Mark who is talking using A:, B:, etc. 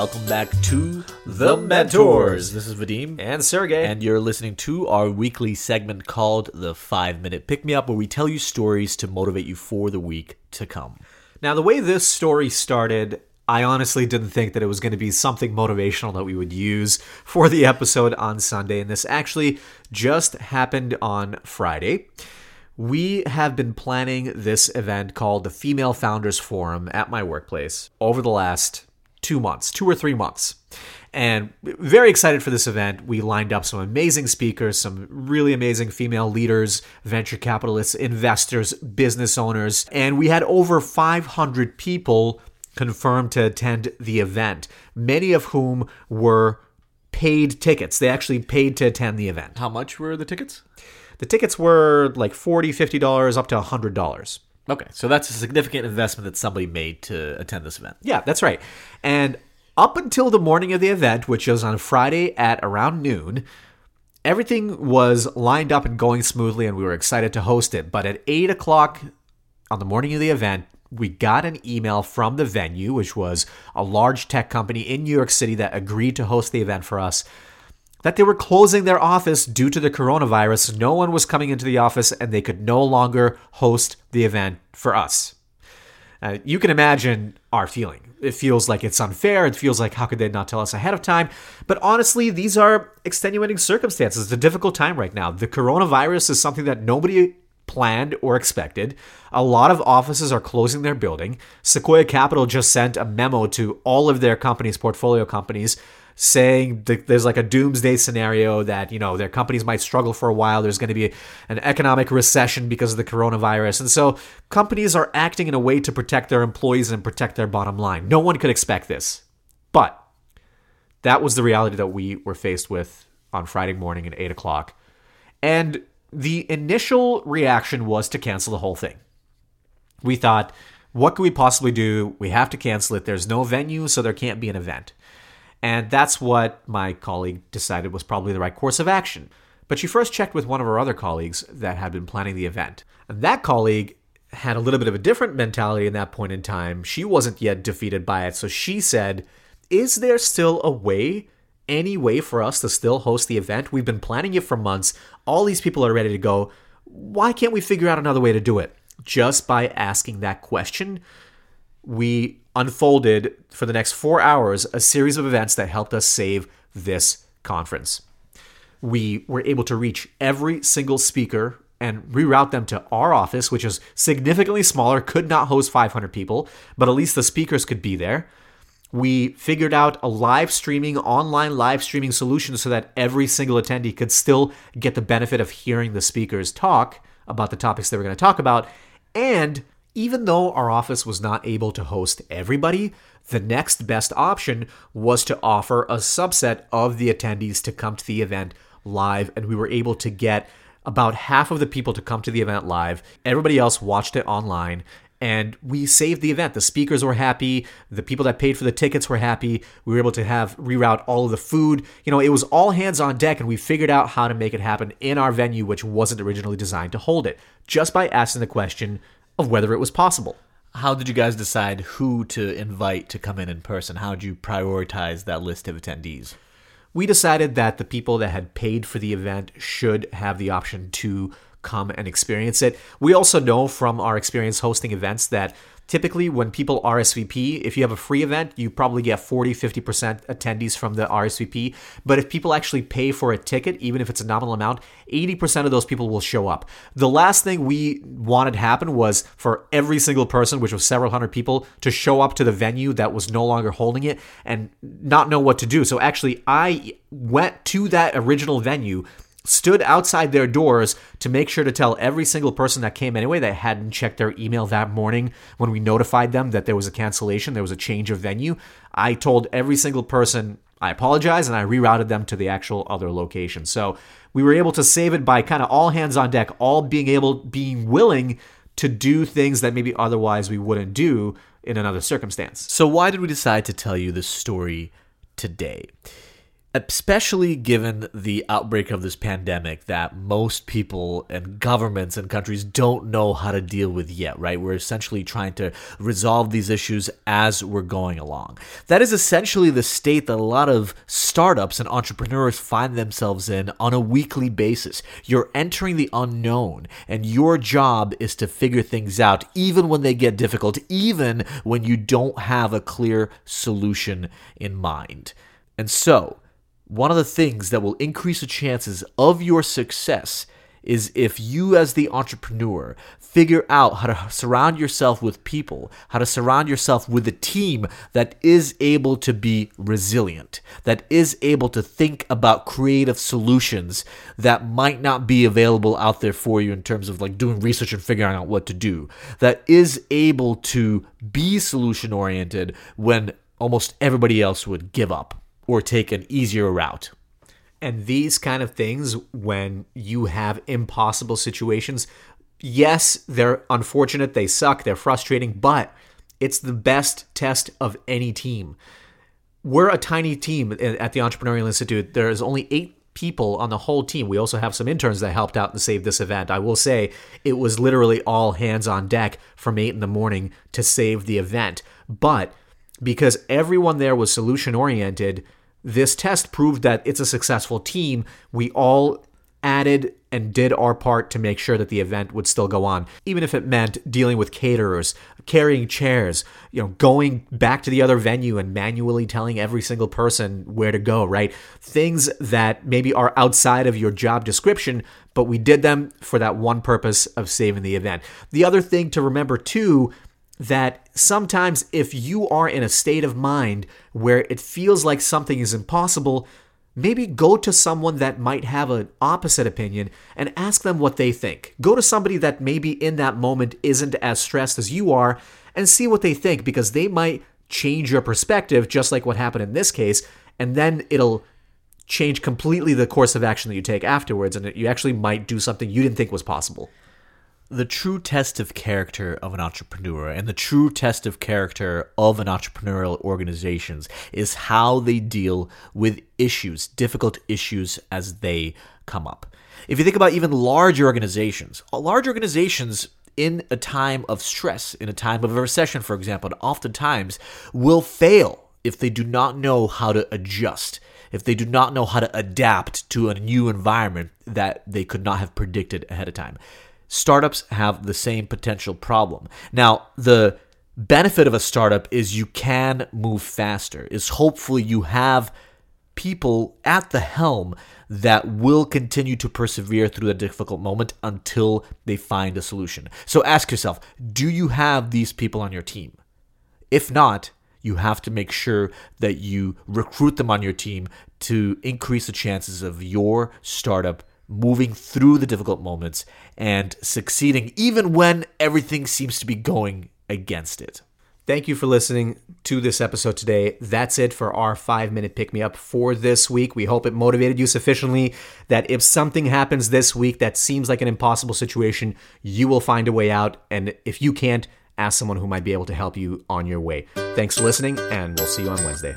A: welcome back to The Mentors. This is Vadim.
B: And Sergey.
A: And you're listening to our weekly segment called The 5 Minute Pick Me Up, where we tell you stories to motivate you for the week to come.
B: Now, the way this story started, I honestly didn't think that it was going to be something motivational that we would use for the episode on Sunday, and this actually just happened on Friday. We have been planning this event called the Female Founders Forum at my workplace over the last two months, two or three months. And very excited for this event. We lined up some amazing speakers, some really amazing female leaders, venture capitalists, investors, business owners, and we had over 500 people confirmed to attend the event, many of whom were paid tickets. They actually paid to attend the event.
A: How much were the tickets?
B: The tickets were like $40, $50, up to $100.
A: Okay, so that's a significant investment that somebody made to attend this event.
B: Yeah, that's right. And up until the morning of the event, which was on Friday at around noon, everything was lined up and going smoothly, and we were excited to host it. But at 8 o'clock on the morning of the event, we got an email from the venue, which was a large tech company in New York City that agreed to host the event for us that they were closing their office due to the coronavirus. No one was coming into the office and they could no longer host the event for us. Uh, you can imagine our feeling. It feels like it's unfair. It feels like how could they not tell us ahead of time? But honestly, these are extenuating circumstances. It's a difficult time right now. The coronavirus is something that nobody planned or expected. A lot of offices are closing their building. Sequoia Capital just sent a memo to all of their companies, portfolio companies, saying there's like a doomsday scenario that you know their companies might struggle for a while. There's going to be an economic recession because of the coronavirus. And so companies are acting in a way to protect their employees and protect their bottom line. No one could expect this. But that was the reality that we were faced with on friday morning at 8 o'clock. And the initial reaction was to cancel the whole thing. We thought what could we possibly do? We have to cancel it. There's no venue so there can't be an event and that's what my colleague decided was probably the right course of action. But she first checked with one of her other colleagues that had been planning the event. And that colleague had a little bit of a different mentality in that point in time. She wasn't yet defeated by it. So she said, Is there still a way, any way for us to still host the event? We've been planning it for months. All these people are ready to go. Why can't we figure out another way to do it? Just by asking that question, we unfolded for the next four hours a series of events that helped us save this conference. We were able to reach every single speaker and reroute them to our office, which is significantly smaller, could not host 500 people, but at least the speakers could be there. We figured out a live streaming, online live streaming solution so that every single attendee could still get the benefit of hearing the speakers talk about the topics they were going to talk about. And even though our office was not able to host everybody, the next best option was to offer a subset of the attendees to come to the event live, and we were able to get about half of the people to come to the event live. Everybody else watched it online, and we saved the event. The speakers were happy. The people that paid for the tickets were happy. We were able to have reroute all of the food. You know, it was all hands on deck, and we figured out how to make it happen in our venue, which wasn't originally designed to hold it, just by asking the question of whether it was possible.
A: How did you guys decide who to invite to come in in person? How did you prioritize that list of attendees?
B: We decided that the people that had paid for the event should have the option to come and experience it. We also know from our experience hosting events that typically when people RSVP, if you have a free event, you probably get 40, 50% attendees from the RSVP. But if people actually pay for a ticket, even if it's a nominal amount, 80% of those people will show up. The last thing we wanted to happen was for every single person, which was several hundred people, to show up to the venue that was no longer holding it and not know what to do. So actually, I went to that original venue stood outside their doors to make sure to tell every single person that came anyway that hadn't checked their email that morning when we notified them that there was a cancellation, there was a change of venue. I told every single person I apologize and I rerouted them to the actual other location. So we were able to save it by kind of all hands on deck, all being able, being willing to do things that maybe otherwise we wouldn't do in another circumstance.
A: So, why did we decide to tell you this story today? Especially given the outbreak of this pandemic that most people and governments and countries don't know how to deal with yet, right? We're essentially trying to resolve these issues as we're going along. That is essentially the state that a lot of startups and entrepreneurs find themselves in on a weekly basis. You're entering the unknown, and your job is to figure things out, even when they get difficult, even when you don't have a clear solution in mind. And so, one of the things that will increase the chances of your success is if you, as the entrepreneur, figure out how to surround yourself with people, how to surround yourself with a team that is able to be resilient, that is able to think about creative solutions that might not be available out there for you in terms of like doing research and figuring out what to do, that is able to be solution oriented when almost everybody else would give up or take an easier route.
B: And these kind of things, when you have impossible situations, yes, they're unfortunate, they suck, they're frustrating, but it's the best test of any team. We're a tiny team at the Entrepreneurial Institute. There's only eight people on the whole team. We also have some interns that helped out and saved this event. I will say it was literally all hands on deck from eight in the morning to save the event. But because everyone there was solution oriented, this test proved that it's a successful team. We all added and did our part to make sure that the event would still go on, even if it meant dealing with caterers, carrying chairs, you know, going back to the other venue and manually telling every single person where to go, right? Things that maybe are outside of your job description, but we did them for that one purpose of saving the event. The other thing to remember too that sometimes if you are in a state of mind where it feels like something is impossible, maybe go to someone that might have an opposite opinion and ask them what they think. Go to somebody that maybe in that moment isn't as stressed as you are and see what they think because they might change your perspective, just like what happened in this case, and then it'll change completely the course of action that you take afterwards, and you actually might do something you didn't think was possible
A: the true test of character of an entrepreneur and the true test of character of an entrepreneurial organizations is how they deal with issues, difficult issues as they come up. If you think about even large organizations, uh, large organizations in a time of stress, in a time of a recession, for example, oftentimes will fail if they do not know how to adjust, if they do not know how to adapt to a new environment that they could not have predicted ahead of time startups have the same potential problem. Now, the benefit of a startup is you can move faster, is hopefully you have people at the helm that will continue to persevere through a difficult moment until they find a solution. So ask yourself, do you have these people on your team? If not, you have to make sure that you recruit them on your team to increase the chances of your startup moving through the difficult moments and succeeding even when everything seems to be going against it.
B: Thank you for listening to this episode today. That's it for our five minute pick me up for this week. We hope it motivated you sufficiently that if something happens this week that seems like an impossible situation, you will find a way out. And if you can't, ask someone who might be able to help you on your way. Thanks for listening, and we'll see you on Wednesday.